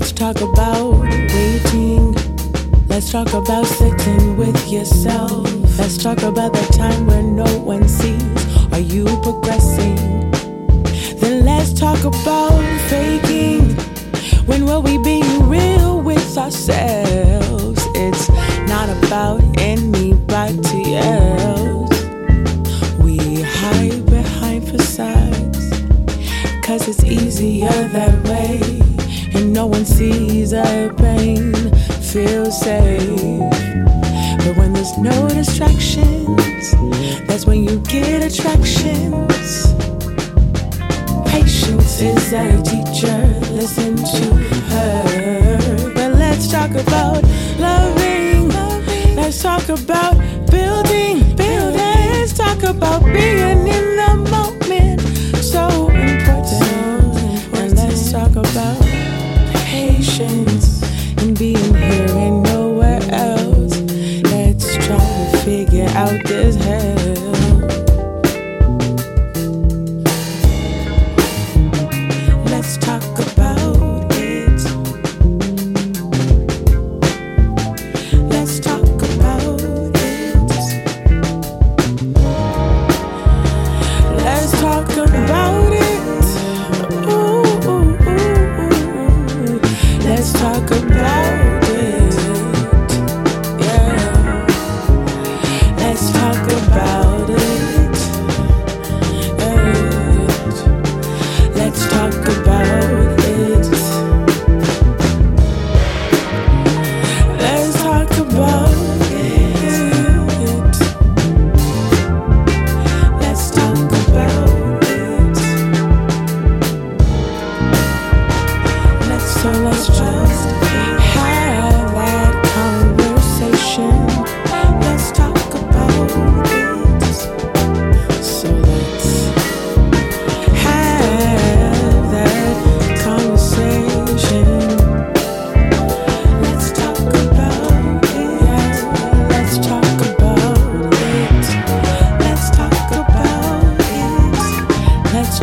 talk about waiting. Let's talk about sitting with yourself. Let's talk about the time when no one sees. Are you progressing? Then let's talk about faking. When will we be real with ourselves? It's not about anybody Safe. But when there's no distractions, that's when you get attractions. Patience is a teacher, listen to her. But let's talk about loving. Let's talk about building. Building. Let's talk about being in out Let's talk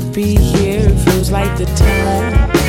to be here. Feels like the time.